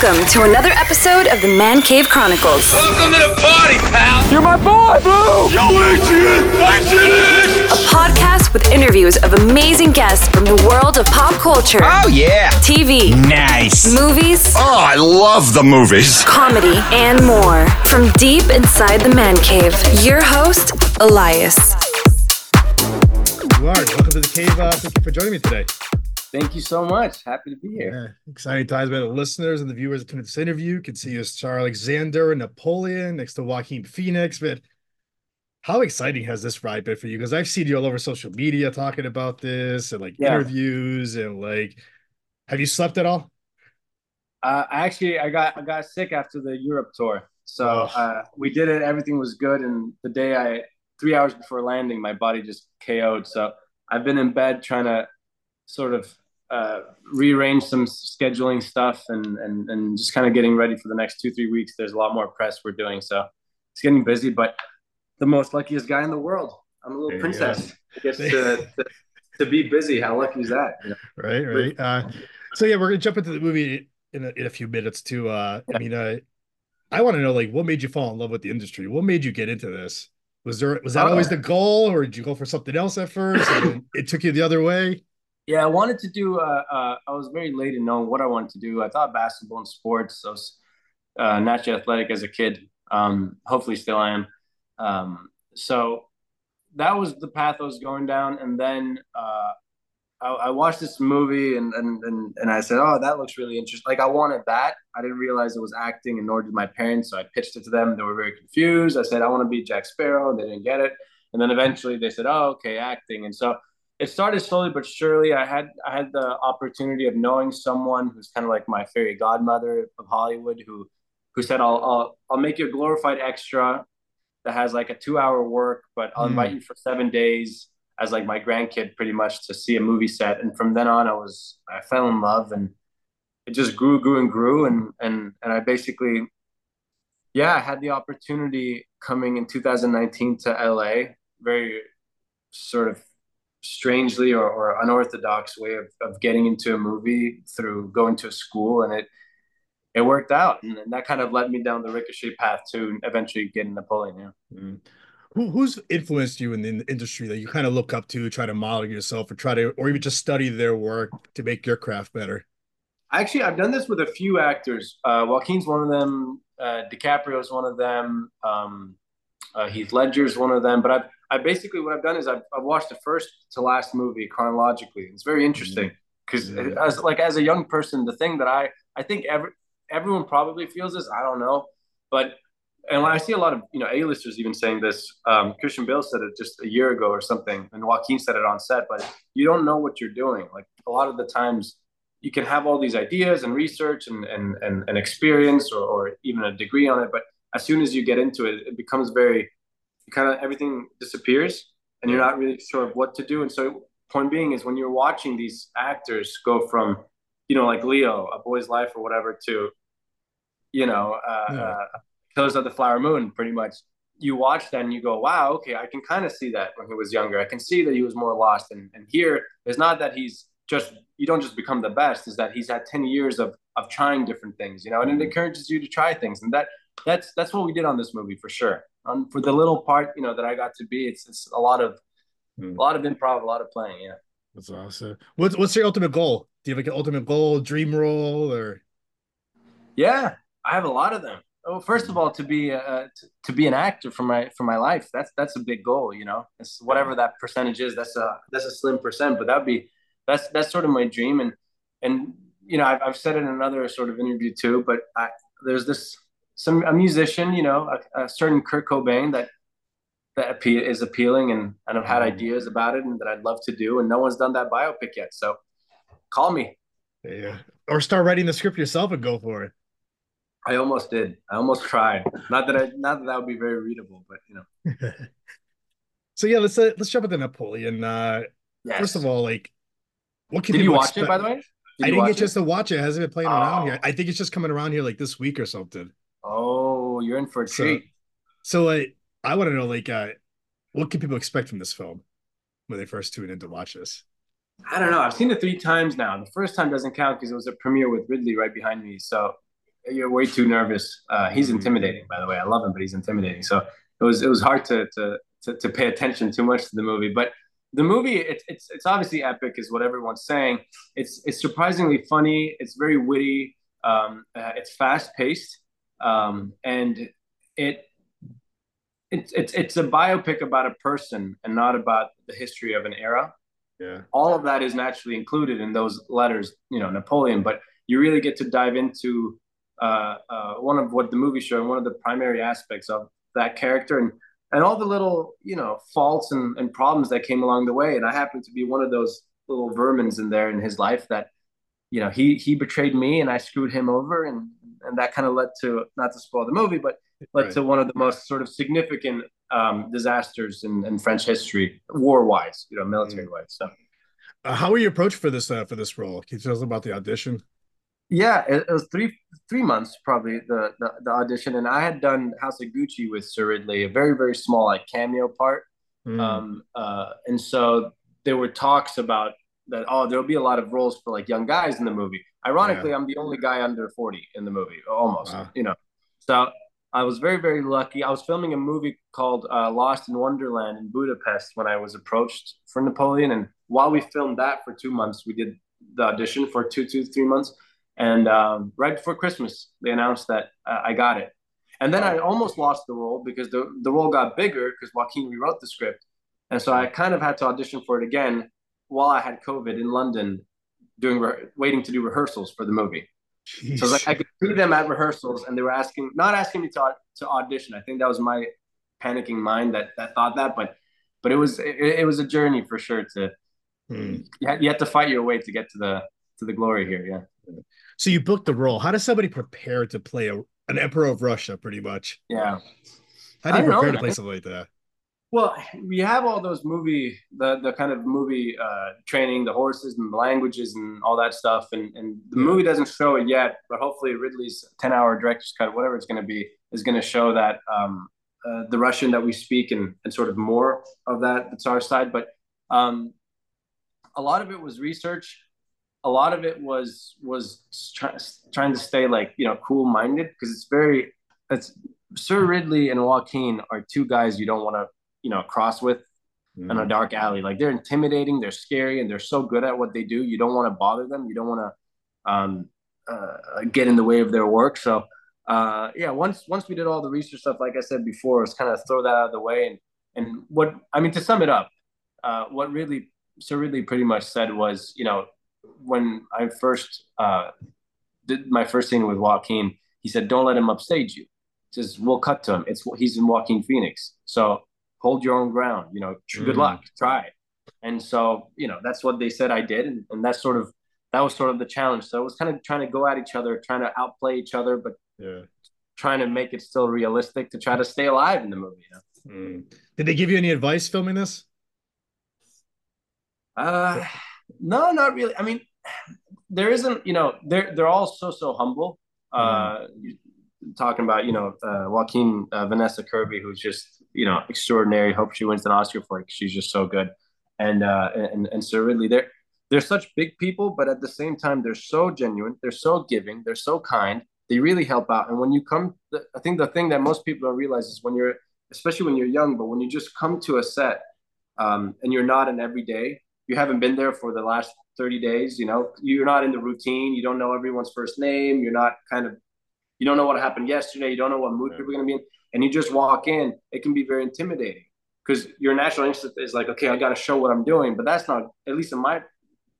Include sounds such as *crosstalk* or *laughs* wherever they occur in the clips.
Welcome to another episode of the Man Cave Chronicles, Welcome to the party, pal. You're my boy, Blue! Yo, Adrian, Adrian. a podcast with interviews of amazing guests from the world of pop culture, Oh yeah. TV, Nice. movies, Oh, I love the movies. comedy, and more. From deep inside the Man Cave, your host, Elias. Lard, welcome to the cave. Uh, thank you for joining me today. Thank you so much. Happy to be here. Yeah, exciting times. By the listeners and the viewers into this interview can see us Tsar Alexander and Napoleon next to Joaquin Phoenix. But how exciting has this ride been for you? Because I've seen you all over social media talking about this and like Yeah. interviews and like, have you slept at all? Uh, I actually, I got I got sick after the Europe tour, so Oh. uh, we did it. Everything was good, and the day I three hours before landing, my body just KO'd. So I've been in bed trying to sort of uh, rearrange some scheduling stuff and and and just kind of getting ready for the next two three weeks. There's a lot more press we're doing, so it's getting busy. But the most luckiest guy in the world. I'm a little There princess. I guess to, *laughs* to to be busy. How lucky is that? you know? Right, right. Uh, so yeah, we're gonna jump into the movie in a, in a few minutes too. Uh, I mean, uh, I want to know like what made you fall in love with the industry? What made you get into this? Was there was that Oh. always the goal, or did you go for something else at first and it took you the other way? Yeah, I wanted to do. Uh, uh, I was very late in knowing what I wanted to do. I thought basketball and sports. I was uh, naturally athletic as a kid. Um, hopefully, still am. Um, so that was the path I was going down. And then uh, I, I watched this movie, and, and and and I said, "Oh, that looks really interesting." Like I wanted that. I didn't realize it was acting, and nor did my parents. So I pitched it to them. They were very confused. I said, "I want to be Jack Sparrow." And they didn't get it. And then eventually they said, "Oh, okay, acting." And so it started slowly but surely. I had I had the opportunity of knowing someone who's kind of like my fairy godmother of Hollywood, who who said, "I'll I'll, I'll make you a glorified extra that has like a two hour work, but I'll Mm. invite you for seven days as like my grandkid, pretty much to see a movie set." And from then on, I was I fell in love, and it just grew, grew, and grew, and and and I basically. Yeah, I had the opportunity coming in 2019 to LA, very sort of strangely or, or unorthodox way of, of getting into a movie through going to a school and it it worked out and, that kind of led me down the ricochet path to eventually getting napoleon yeah Mm. Who, who's influenced you in the industry that you kind of look up to, try to model yourself, or try to, or even just study their work to make your craft better? actually i've done this with a few actors uh, joaquin's one of them uh, dicaprio one of them um, uh, heath ledger's one of them but i've I basically what I've done is I've, I've watched the first to last movie chronologically. It's very interesting because Mhm. as like as a young person, the thing that I I think every everyone probably feels this. I don't know, but and when I see a lot of you know A-listers even saying this, um, Christian Bale said it just a year ago or something, and Joaquin said it on set. But you don't know what you're doing. Like a lot of the times, you can have all these ideas and research and and and, and experience or, or even a degree on it, but as soon as you get into it, it becomes very kind of everything disappears and you're not really sure of what to do. And so, point being is when you're watching these actors go from, you know, like Leo, A Boy's Life or whatever, to, you know, uh, Yeah. uh, Killers of the Flower Moon, pretty much. You watch that and you go, wow, okay, I can kind of see that when he was younger. I can see that he was more lost. And, and here, it's not that he's just, you don't just become the best, is that he's had 10 years of, of trying different things, you know, and it encourages you to try things. And that, that's, that's what we did on this movie for sure. Um, for the little part, you know, that I got to be, it's, it's a lot of, Hmm. a lot of improv, a lot of playing. Yeah. That's awesome. What's what's your ultimate goal? Do you have like an ultimate goal, dream role, or Yeah. I have a lot of them. Oh, first of all, to be uh, to, to be an actor for my for my life, that's that's a big goal. You know, it's whatever that percentage is. That's a that's a slim percent, but that'd be that's that's sort of my dream. And and you know, I've, I've said it in another sort of interview too. But I, there's this some a musician, you know, a, a certain Kurt Cobain that that appeal is appealing, and and I've had ideas about it, and that I'd love to do, and no one's done that biopic yet. So call me. yeah, or start writing the script yourself and go for it? I almost did. I almost tried. Not that I, not that that would be very readable, but you know. *laughs* so yeah, let's uh, let's jump into Napoleon. Uh, Yes. First of all, like, what can did you watch it by the way? Did I didn't get it? just to watch it. It hasn't been playing around Oh. here. I think it's just coming around here like this week or something. Oh, you're in for a treat. So like, I want to know, like, uh, what can people expect from this film when they first tune in to watch this? I don't know. I've seen it three times now. The first time doesn't count because it was a premiere with Ridley right behind me. So you're way too nervous. Uh, he's intimidating, by the way. I love him, but he's intimidating. So it was it was hard to to to, to pay attention too much to the movie. But the movie, it's it's it's obviously epic, is what everyone's saying. It's it's surprisingly funny. It's very witty. Um, uh, it's fast paced, um, and it it's it's it's a biopic about a person and not about the history of an era. Yeah. All of that is naturally included in those letters, you know, Napoleon. But you really get to dive into uh, uh, one of what the movie showed, one of the primary aspects of that character, and and all the little you know faults and, and problems that came along the way. And I happen to be one of those little vermins in there in his life that you know he he betrayed me and I screwed him over, and and that kind of led to not to spoil the movie, but led right. to one of the most sort of significant um, disasters in, in, French history, war wise, you know, military wise. So, uh, how were you approached for this uh, for this role? Can you tell us about the audition? Yeah, it, it, was three three months probably the, the, the audition, and I had done House of Gucci with Sir Ridley, a very very small like cameo part, mm. um, uh, and so there were talks about that. Oh, there'll be a lot of roles for like young guys in the movie. Ironically, yeah. I'm the only guy under forty in the movie, almost. Wow. You know, so I was very, very lucky. I was filming a movie called uh, Lost in Wonderland in Budapest when I was approached for Napoleon. And while we filmed that for two months, we did the audition for two, two, three months. And um, right before Christmas, they announced that uh, I got it. And then I almost lost the role because the, the role got bigger because Joaquin rewrote the script. And so I kind of had to audition for it again while I had COVID in London, doing re- waiting to do rehearsals for the movie. Jeez. So like I could see them at rehearsals, and they were asking, not asking me to to audition. I think that was my panicking mind that that thought that, but but it was it, it was a journey for sure. To hmm. you, had, you had to fight your way to get to the to the glory here. Yeah. So you booked the role. How does somebody prepare to play a, an emperor of Russia? Pretty much. Yeah. How do you prepare know, to play something like that? Well, we have all those movie, the the kind of movie uh, training, the horses and the languages and all that stuff, and and the movie doesn't show it yet, but hopefully Ridley's ten hour director's cut, whatever it's going to be, is going to show that um, uh, the Russian that we speak and and sort of more of that that's our side, but um, a lot of it was research, a lot of it was was try, trying to stay like you know cool minded because it's very it's Sir Ridley and Joaquin are two guys you don't want to you know cross with mm-hmm. in a dark alley. Like they're intimidating, they're scary, and they're so good at what they do. You don't want to bother them. You don't want to um, uh, get in the way of their work. So uh, yeah, once once we did all the research stuff, like I said before, it's kind of throw that out of the way. And and what I mean to sum it up, uh, what really Sir Ridley pretty much said was, you know, when I first uh, did my first scene with Joaquin, he said, "Don't let him upstage you." He says, "We'll cut to him. It's what he's in Joaquin Phoenix." So hold your own ground. You know, good mm-hmm. luck, try. And so, you know, that's what they said I did, and, and that's sort of that was sort of the challenge. So it was kind of trying to go at each other, trying to outplay each other, but yeah. trying to make it still realistic to try to stay alive in the movie. You know? mm. Did they give you any advice filming this? Uh, no, not really. I mean, there isn't. You know, they're they're all so so humble. Uh, mm. talking about you know uh, Joaquin uh, Vanessa Kirby, who's just you know extraordinary. Hope she wins an Oscar for it. She's just so good. And uh, and and Sir Ridley, they're they're such big people, but at the same time, they're so genuine. They're so giving. They're so kind. They really help out. And when you come, I think the thing that most people don't realize is when you're, especially when you're young, but when you just come to a set um, and you're not an everyday, you haven't been there for the last 30 days, you know, you're not in the routine. You don't know everyone's first name. You're not kind of, you don't know what happened yesterday. You don't know what mood people are going to be in and you just walk in, it can be very intimidating because your natural instinct is like, okay, I got to show what I'm doing. But that's not, at least in my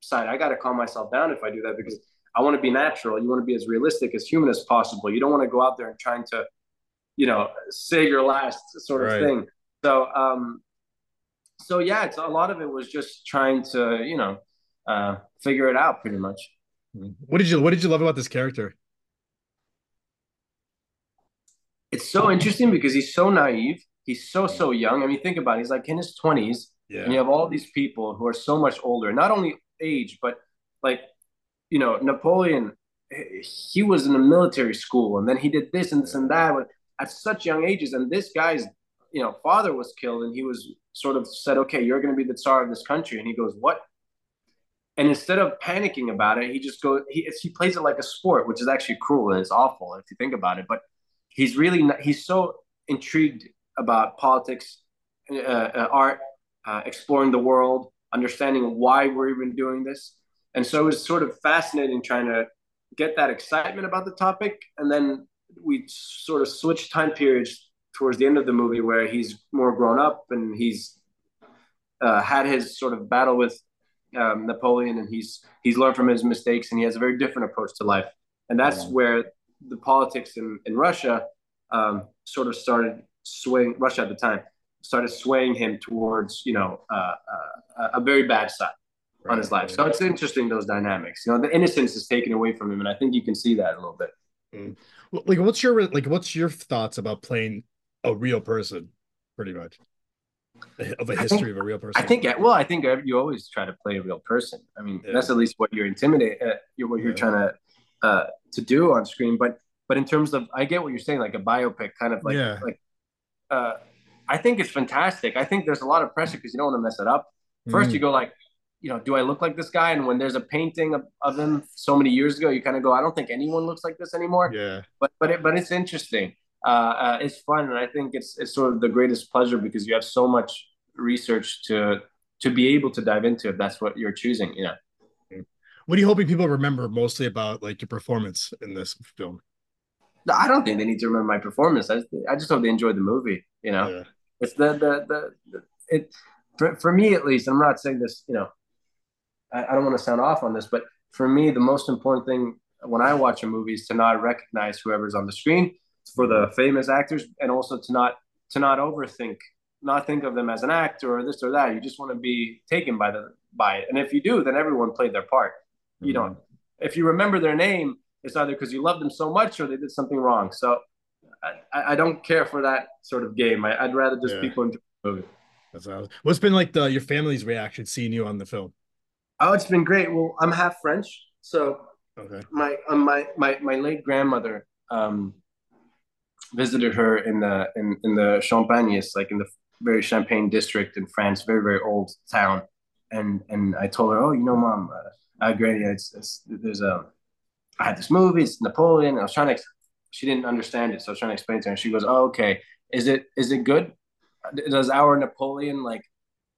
side, I got to calm myself down if I do that because I want to be natural. You want to be as realistic as human as possible. You don't want to go out there and trying to, you know, say your last sort of right. thing. So, um, so yeah, it's a lot of it was just trying to, you know, uh, figure it out pretty much. What did you What did you love about this character? It's so interesting because he's so naive. He's so so young. I mean, think about it. He's like in his twenties, yeah. and you have all these people who are so much older. Not only age, but like you know, Napoleon. He was in a military school, and then he did this and this and that at such young ages. And this guy's you know father was killed, and he was sort of said, "Okay, you're going to be the tsar of this country." And he goes, "What?" and instead of panicking about it, he just goes. He he plays it like a sport, which is actually cruel and it's awful if you think about it. But he's really not, he's so intrigued about politics, uh, uh, art, uh, exploring the world, understanding why we're even doing this, and so it was sort of fascinating trying to get that excitement about the topic, and then we sort of switch time periods towards the end of the movie where he's more grown up and he's uh, had his sort of battle with um, Napoleon and he's he's learned from his mistakes and he has a very different approach to life. And that's yeah. where the politics in, in Russia um, sort of started swaying Russia at the time started swaying him towards you know uh, uh, a very bad side right. on his life so it's interesting those dynamics you know the innocence is taken away from him and I think you can see that a little bit mm. like what's your like what's your thoughts about playing a real person pretty much of a history think, of a real person. I think well, I think you always try to play a real person. I mean, yeah. that's at least what you're intimidate, uh, what you're yeah. trying to uh, to do on screen. But but in terms of, I get what you're saying, like a biopic, kind of like yeah. like. Uh, I think it's fantastic. I think there's a lot of pressure because you don't want to mess it up. First, mm. you go like, you know, do I look like this guy? And when there's a painting of, of him so many years ago, you kind of go, I don't think anyone looks like this anymore. Yeah. But but it, but it's interesting uh, uh, it's fun, and I think it's it's sort of the greatest pleasure because you have so much research to to be able to dive into if that's what you're choosing. You know. What are you hoping people remember mostly about like your performance in this film? I don't think they need to remember my performance. I just, I just hope they enjoy the movie. You know, yeah. it's the, the the the it for, for me at least. I'm not saying this. You know, I, I don't want to sound off on this, but for me, the most important thing when I watch a movie is to not recognize whoever's on the screen for the mm-hmm. famous actors and also to not to not overthink not think of them as an actor or this or that you just want to be taken by the by it and if you do then everyone played their part you mm-hmm. don't if you remember their name it's either because you love them so much or they did something wrong. So i, I don't care for that sort of game. I, would rather just yeah. people enjoy the movie. That's awesome. what's been like the your family's reaction seeing you on the film? Oh it's been great. Well i'm half french so okay. my um, my my my late grandmother um visited her in the in, in the Champagne, it's like in the very Champagne district in France, very very old town, and and I told her, oh, you know, mom, uh, uh Granny, it's, it's there's a I had this movie, it's Napoleon. I was trying to, she didn't understand it, so I was trying to explain to her. And she goes, oh, okay, is it is it good? Does our Napoleon like?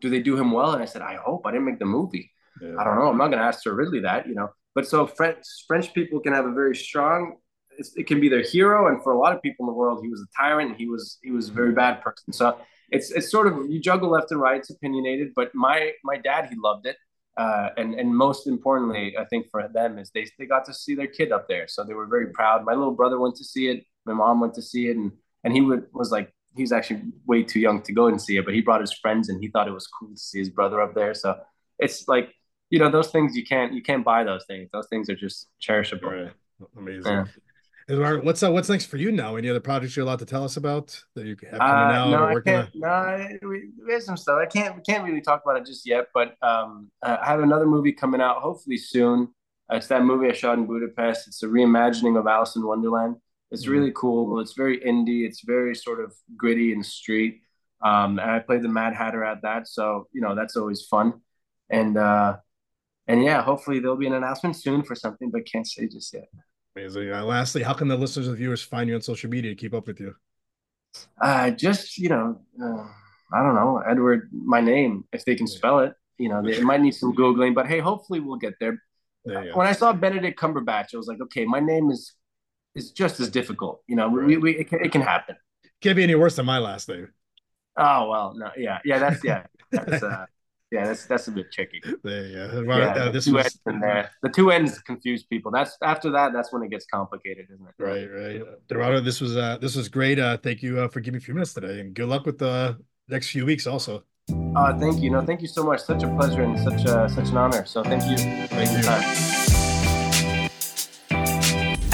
Do they do him well? And I said, I hope. I didn't make the movie. Yeah. I don't know. I'm not going to ask Sir Ridley that, you know. But so French French people can have a very strong it can be their hero, and for a lot of people in the world, he was a tyrant. He was he was a very bad person. So it's it's sort of you juggle left and right. It's opinionated, but my my dad he loved it, uh, and and most importantly, I think for them is they they got to see their kid up there, so they were very proud. My little brother went to see it. My mom went to see it, and and he would, was like he was actually way too young to go and see it, but he brought his friends, and he thought it was cool to see his brother up there. So it's like you know those things you can't you can't buy those things. Those things are just cherishable. Right. Amazing. Yeah. Edouard, what's uh, what's next for you now? Any other projects you're allowed to tell us about that you have coming uh, out no, or working on? No, we, we have some stuff. I can't we can't really talk about it just yet, but um, I have another movie coming out hopefully soon. Uh, it's that movie I shot in Budapest. It's a reimagining of Alice in Wonderland. It's mm-hmm. really cool. Well, It's very indie. It's very sort of gritty and street. Um, and I played the Mad Hatter at that, so you know that's always fun. And uh, and yeah, hopefully there'll be an announcement soon for something, but can't say just yet. Amazing. Uh, lastly, how can the listeners and viewers find you on social media to keep up with you? Uh, just you know, uh, I don't know, Edouard, my name, if they can spell it. You know, they *laughs* might need some googling, but hey, hopefully we'll get there. there when I saw Benedict Cumberbatch, I was like, okay, my name is is just as difficult. You know, right. we, we it, can, it can happen. Can't be any worse than my last name. Oh well, no, yeah, yeah, that's yeah, that's *laughs* uh, yeah, that's that's a bit tricky. There you go. Well, yeah, uh, the two was... ends. The two ends confuse people. That's after that. That's when it gets complicated, isn't it? Right, right. Dorado, this was uh, this was great. Uh, thank you uh, for giving me a few minutes today, and good luck with the next few weeks, also. Uh, thank you. No, thank you so much. Such a pleasure and such a, such an honor. So thank you. Thank you.